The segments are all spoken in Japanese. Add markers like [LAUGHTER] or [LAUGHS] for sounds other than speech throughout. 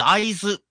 大豆。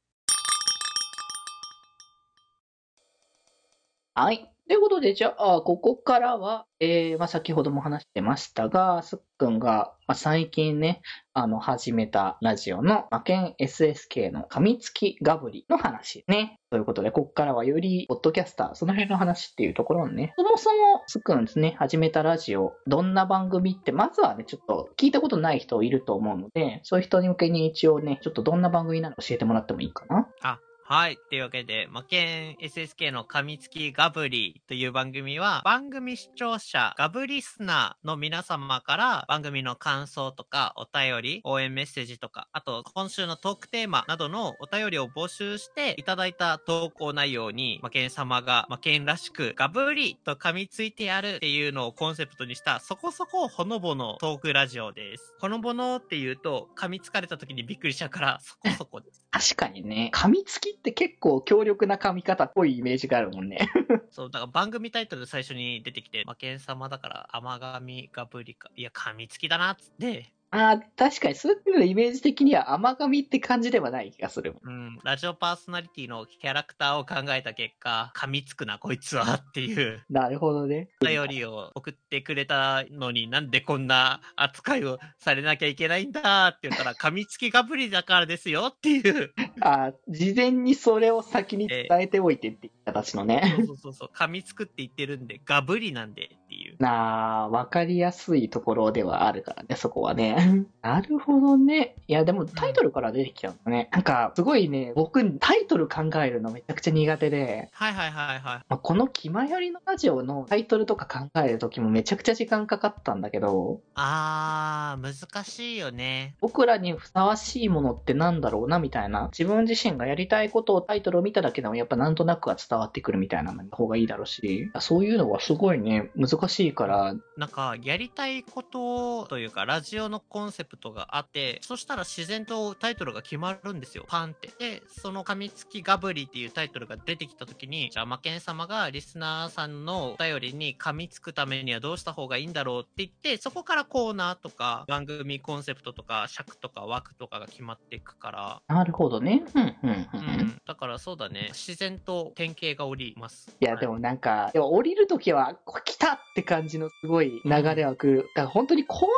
はい。ということで、じゃあ、ここからは、えー、まあ、先ほども話してましたが、すっくんが、まあ、最近ね、あの、始めたラジオの、魔剣 SSK の噛みつきガブリの話ね。ということで、ここからはより、ポッドキャスター、その辺の話っていうところをね、そもそも、すっくんですね、始めたラジオ、どんな番組って、まずはね、ちょっと聞いたことない人いると思うので、そういう人に向けに一応ね、ちょっとどんな番組なの教えてもらってもいいかな？あ、はい。というわけで、魔剣 SSK の噛みつきガブリという番組は、番組視聴者、ガブリスナーの皆様から番組の感想とか、お便り、応援メッセージとか、あと、今週のトークテーマなどのお便りを募集していただいた投稿内容に、魔剣様が魔剣らしく、ガブリと噛みついてやるっていうのをコンセプトにした、そこそこほのぼのトークラジオです。ほのぼのっていうと、噛みつかれた時にびっくりしちゃうから、そこそこです。確かにね、噛みつきって結構強力な噛み方っぽいイメージがあるもんね。[LAUGHS] そう、だから番組タイトル最初に出てきて、魔剣様だから甘噛みガブリか、いや、噛みつきだなっつって、ああ、確かに、そういうのイメージ的には甘噛みって感じではない気がする。うん、ラジオパーソナリティのキャラクターを考えた結果、噛みつくな、こいつはっていう、なるほどね。お便りを送ってくれたのになんでこんな扱いをされなきゃいけないんだって言ったら、噛みつきガブリだからですよっていう、ああ、事前にそれを先に伝えておいてっていう形のね。そうそうそうそう、噛みつくって言ってるんで、ガブリなんで。なあ、わかりやすいところではあるからね、そこはね。なるほどね。いや、でもタイトルから出てきちゃうのね。なんか、すごいね、僕、タイトル考えるのめちゃくちゃ苦手で、はいはいはいはい。まあ、この気まよりのラジオのタイトルとか考えるときもめちゃくちゃ時間かかったんだけど、あー、難しいよね。僕らにふさわしいものってなんだろうなみたいな、自分自身がやりたいことをタイトルを見ただけでもやっぱなんとなくは伝わってくるみたいなの方がいいだろうし、そういうのはすごいね、難しいから、なんか、やりたいことというか、ラジオのコンセプトがあって、そしたら自然とタイトルが決まるんですよ。パンって。で、その噛みつきガブリっていうタイトルが出てきた時に、じゃあ、魔剣様がリスナーさんのお便りに噛みつくためにはどうした方がいいんだろうって言って、そこからコーナーとか、番組コンセプトとか、尺とか枠とかが決まっていくから、なるほどね。うん、うん、うん。だからそうだね。自然と典型が降ります。いや、でもなんか、でも降りるときは、こ来たって感じのすごい流れは来る。だから本当にコーナー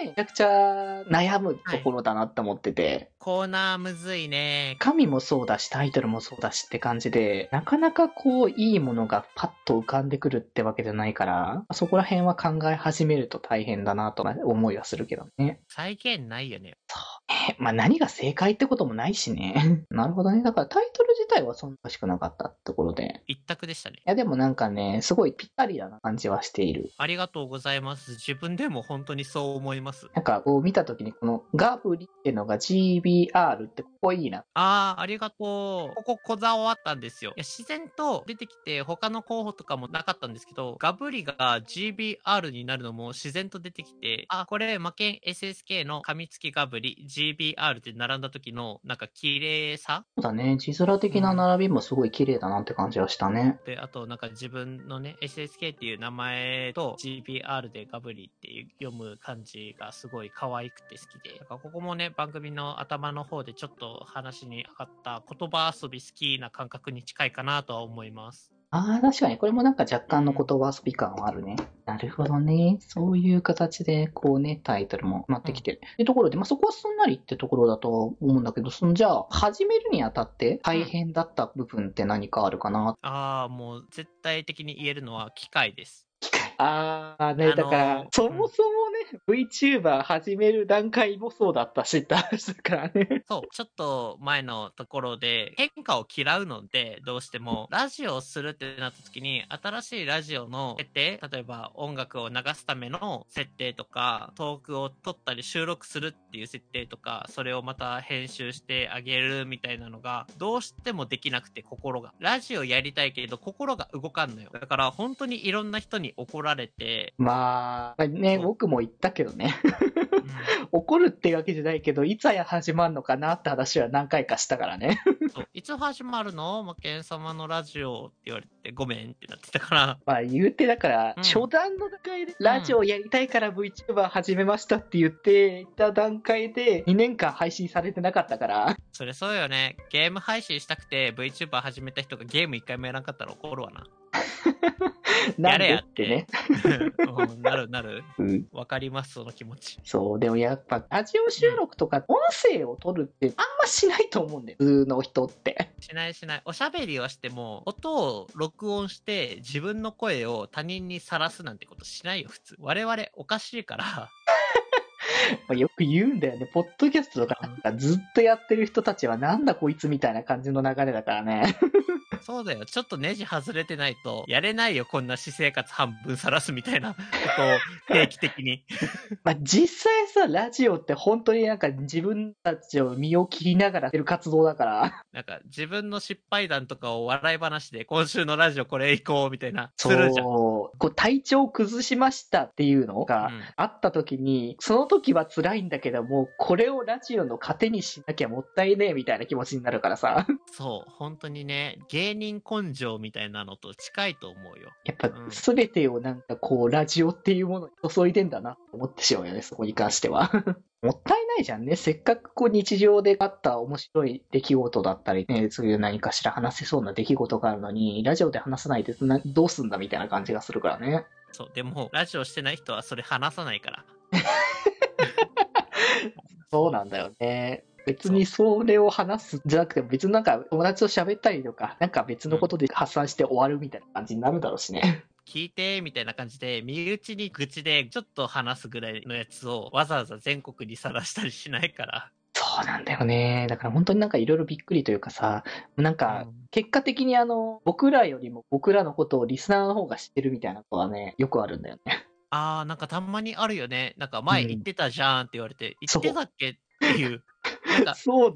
がね、めちゃくちゃ悩むところだなって思ってて、コーナーむずいね。神もそうだし、タイトルもそうだしって感じで、なかなかこう、いいものがパッと浮かんでくるってわけじゃないから、そこら辺は考え始めると大変だなと思いはするけどね。再現ないよね。えまあ何が正解ってこともないしね。[LAUGHS] なるほどね。だからタイトル自体はそんな欲しくなかったってところで。一択でしたね。いやでもなんかね、すごいぴったりだな感じはしている。ありがとうございます。自分でも本当にそう思います。なんかこう見たときにこのガブリってのが GBR ってここいいな。ああ、ありがとう。こここだわったんですよ。いや自然と出てきて他の候補とかもなかったんですけど、ガブリが GBR になるのも自然と出てきて、あ、これ魔剣 SSK の噛みつきガブリ GBR って並んだ時のなんか綺麗さ？そうだね。字面的な並びもすごい綺麗だなって感じはしたね。で、あとなんか自分のね、SSK っていう名前と GBR でガブリっていう読む感じがすごい可愛くて好きで、だからここもね、番組の頭の方でちょっと話に上がった言葉遊び好きな感覚に近いかなとは思います。ああ、確かにこれもなんか若干の言葉遊び感はあるね。なるほどね。そういう形でこうね、タイトルも待ってきてる。ってところで、まあそこはすんなりってところだと思うんだけど、そのじゃあ、始めるにあたって大変だった部分って何かあるかな？ああ、もう絶対的に言えるのは機械です。ああ、ね、あのーだから、そもそもね、[LAUGHS] VTuber 始める段階もそうだったしって話だからね。そう、ちょっと前のところで変化を嫌うので、どうしてもラジオをするってなった時に、新しいラジオの設定、例えば音楽を流すための設定とか、トークを撮ったり収録するっていう設定とか、それをまた編集してあげるみたいなのが、どうしてもできなくて心が。ラジオやりたいけど心が動かんのよ。だから本当にいろんな人に怒られて、まあ、ね、僕も言っったけどね。うん怒るってわけじゃないけど、いつや始まるのかなって話は何回かしたからね。いつ始まるの魔剣様のラジオって言われて、ごめんってなってたから。まあ言うてだから、うん初段の段階で、ラジオやりたいから VTuber 始めましたって言っていた段階で、2年間配信されてなかったから、それそうよね。ゲーム配信したくて VTuber 始めた人がゲーム一回もやらなかったら怒るわな。な [LAUGHS] やれやってね。[LAUGHS] うんなるなる。うんわかります、その気持ち。そう、でもやっぱ、ラジオ収録とか、音声を取るってあんましないと思うんだよ。普通の人って。しないしない。おしゃべりをしても、音を録音して自分の声を他人にさらすなんてことしないよ、普通。我々おかしいから。[LAUGHS] まあよく言うんだよね。ポッドキャストとかなんかずっとやってる人たちはなんだこいつみたいな感じの流れだからね。[LAUGHS] そうだよ。ちょっとネジ外れてないと、やれないよ、こんな私生活半分さらすみたいなことを [LAUGHS] 定期的に。まあ実際さ、ラジオって本当になんか自分たちを身を切りながらやってる活動だから。なんか自分の失敗談とかを笑い話で、今週のラジオこれ行こうみたいな、するじゃん。こう体調崩しましたっていうのがうんあった時に、その時は辛いんだけども、これをラジオの糧にしなきゃもったいねえみたいな気持ちになるからさ。そう、本当にね、芸人根性みたいなのと近いと思うよ。やっぱうん全てをなんかこう、ラジオっていうものに注いでんだなって思ってしまうよね、そこに関しては。もったいないじゃんね。せっかくこう日常であった面白い出来事だったりね、そういう何かしら話せそうな出来事があるのに、ラジオで話さないでなどうすんだみたいな感じがするからね。そう、でも、ラジオしてない人はそれ話さないから。[LAUGHS] そうなんだよね。別にそれを話すんじゃなくて、別になんか友達と喋ったりとか、なんか別のことで発散して終わるみたいな感じになるだろうしね。聞いて、みたいな感じで、身内に愚痴でちょっと話すぐらいのやつをわざわざ全国にさらしたりしないから。そうなんだよね。だから本当になんかいろいろびっくりというかさ、なんかうん結果的にあの、僕らよりも僕らのことをリスナーの方が知ってるみたいなことはね、よくあるんだよね。あー、なんかたまにあるよね。なんか前言ってたじゃんって言われて、そう言ってたっけっていう。なんか、[LAUGHS] そう。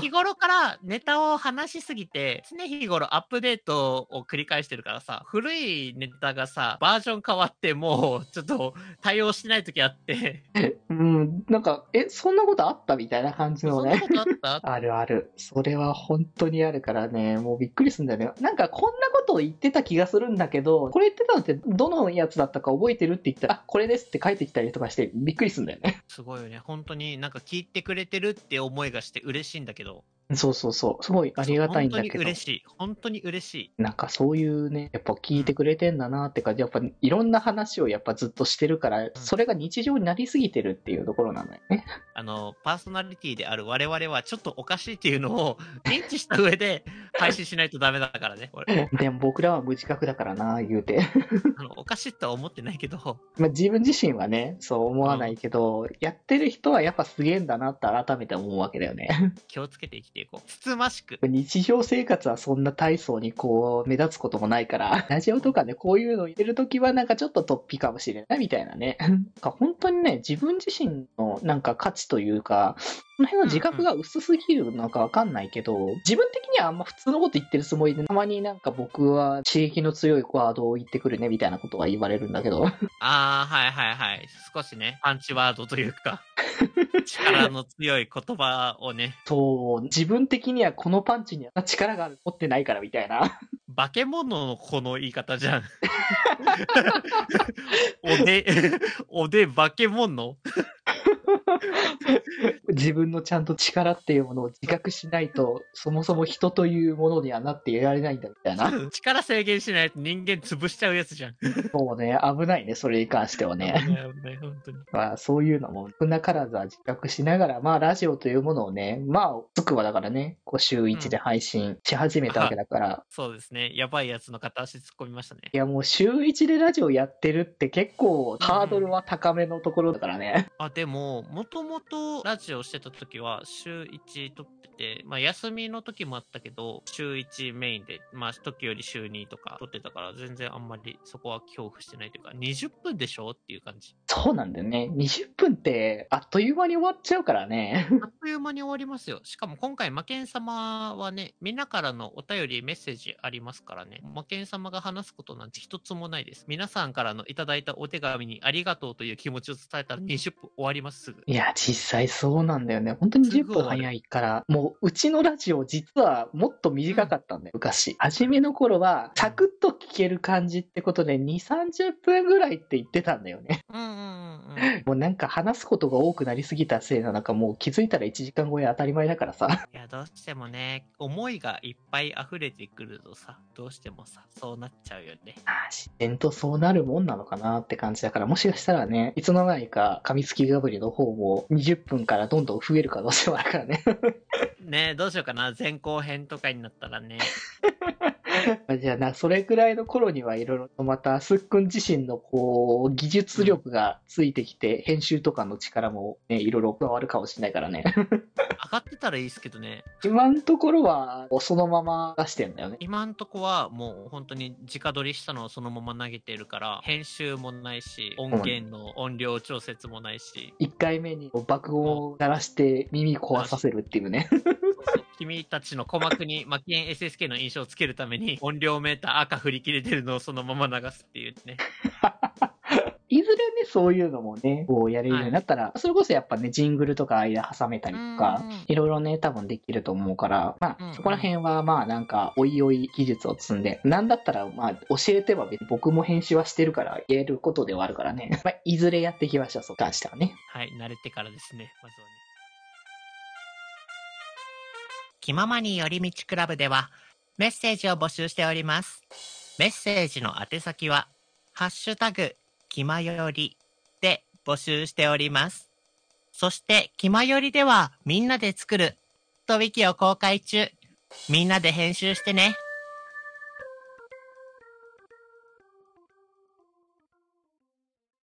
日頃からネタを話しすぎて、常日頃アップデートを繰り返してるからさ、古いネタがさ、バージョン変わってもう、ちょっと対応してない時あって、[LAUGHS] うん、なんか、え、そんなことあったみたいな感じのねあった？[LAUGHS] あるある。それは本当にあるからね、もうびっくりするんだよね。なんかこんなことを言ってた気がするんだけど、これ言ってたのってどのやつだったか覚えてるって言ったら、あ、これですって書いてきたりとかしてびっくりするんだよね。すごいよね。本当になんか聞いてくれてるって思思いがして嬉しいんだけど。そうそうそう。すごいありがたいんだけど本当に。嬉しい。本当に嬉しい。なんかそういうね、やっぱ聞いてくれてんだなってか、やっぱいろんな話をやっぱずっとしてるから、それが日常になりすぎてるっていうところなんだよね。あの、パーソナリティである我々はちょっとおかしいっていうのを認知した上で [LAUGHS] 配信しないとダメだからね。俺でも僕らは無自覚だからな、言うて。[LAUGHS] あのおかしいとは思ってないけど、まあ自分自身はね、そう思わないけど、やってる人はやっぱすげえんだなって改めて思うわけだよね。気をつけて生きていこう。つつましく。日常生活はそんな大層にこう目立つこともないから、[LAUGHS] ラジオとかでこういうの言ってるときはなんかちょっと突飛かもしれないみたいなね。[LAUGHS] なんか本当にね、自分自身のなんか価値というか、その辺の自覚が薄すぎるのかわかんないけど、自分的にはあんま普通のこと言ってるつもりで、たまになんか僕は刺激の強いワードを言ってくるねみたいなことは言われるんだけど、[LAUGHS] あー、はいはいはい。少しね、パンチワードというか、力の強い言葉をね、そう、自分的にはこのパンチには力が持ってないからみたいな。化け物のこの言い方じゃん。[LAUGHS] おで、[LAUGHS] おで化け物？[LAUGHS] 自分のちゃんと力っていうものを自覚しないと、そもそも人というものにはなっていられないんだみたいな。力制限しないと人間潰しちゃうやつじゃん。そうね、危ないね、それに関してはね。危ない危ない本当に。まあ、そういうのも少なからずは自覚しながら、まあ、ラジオというものをね、まあ、つくはだからね、こう週1で配信し始めたわけだから、そうですね。やばいやつの片足突っ込みましたねい。や、もう週1でラジオやってるって結構ハードルは高めのところだからね。あ、でも、もともとラジオオしてた時は週1撮ってて、まあ休みの時もあったけど、週1メインで、まあ時より週2とか撮ってたから、全然あんまりそこは恐怖してないというか、20分でしょっていう感じ。そうなんだよね。20分って、あっという間に終わっちゃうからね。[LAUGHS] あっという間に終わりますよ。しかも今回、魔剣様はね、みんなからのお便り、メッセージありますからね、魔剣様が話すことなんて一つもないです。皆さんからのいただいたお手紙にありがとうという気持ちを伝えたら20分終わります、すぐ。いや、実際そうなんだよね。本当に10すぐ終わる分早いから、もううちのラジオ実はもっと短かったんだよ、昔。初めの頃は、サクッと聞ける感じってことで2、30分ぐらいって言ってたんだよね。うんうんうんうん。もうなんか話すことが多くなりすぎたせいなのか、もう気づいたら1時間超え当たり前だからさ。いや、どうしてもね、思いがいっぱい溢れてくるとさ、どうしてもさ、そうなっちゃうよね。あー自然とそうなるもんなのかなって感じだから、もしかしたらね、いつの間にか噛みつきガブリの方も20分からどんどん増える可能性もあるからね。[LAUGHS] ねどうしようかな、前後編とかになったらね。[LAUGHS] [LAUGHS] じゃあな、それくらいの頃にはいろいろとまた、すっくん自身のこう、技術力がついてきて、編集とかの力もね、いろいろ加わるかもしれないからね。上がってたらいいですけどね。今のところは、そのまま出してんだよね。今んとこはもう本当に直撮りしたのをそのまま投げてるから、編集もないし、音源の音量調節もないし、1回目に爆音を鳴らして耳壊させるっていうね。君たちの鼓膜にマキエン SSK の印象をつけるために音量メーター赤振り切れてるのをそのまま流すっていうね。[LAUGHS] いずれね、そういうのもね、こうやれるようになったら、それこそやっぱね、ジングルとか間挟めたりとかいろいろね、多分できると思うから、まあ、そこら辺はまあなんか、おいおい技術を積んで、なんだったらまあ、教えては別に僕も編集はしてるから、言えることではあるからね、まあ、いずれやっていきましょう、そこに関してはね。はい、慣れてからですね、まずはね。気ままに寄り道クラブでは、メッセージを募集しております。メッセージの宛先は、ハッシュタグ、気まよりで募集しております。そして、気まよりでは、みんなで作る、とウィキを公開中。みんなで編集してね。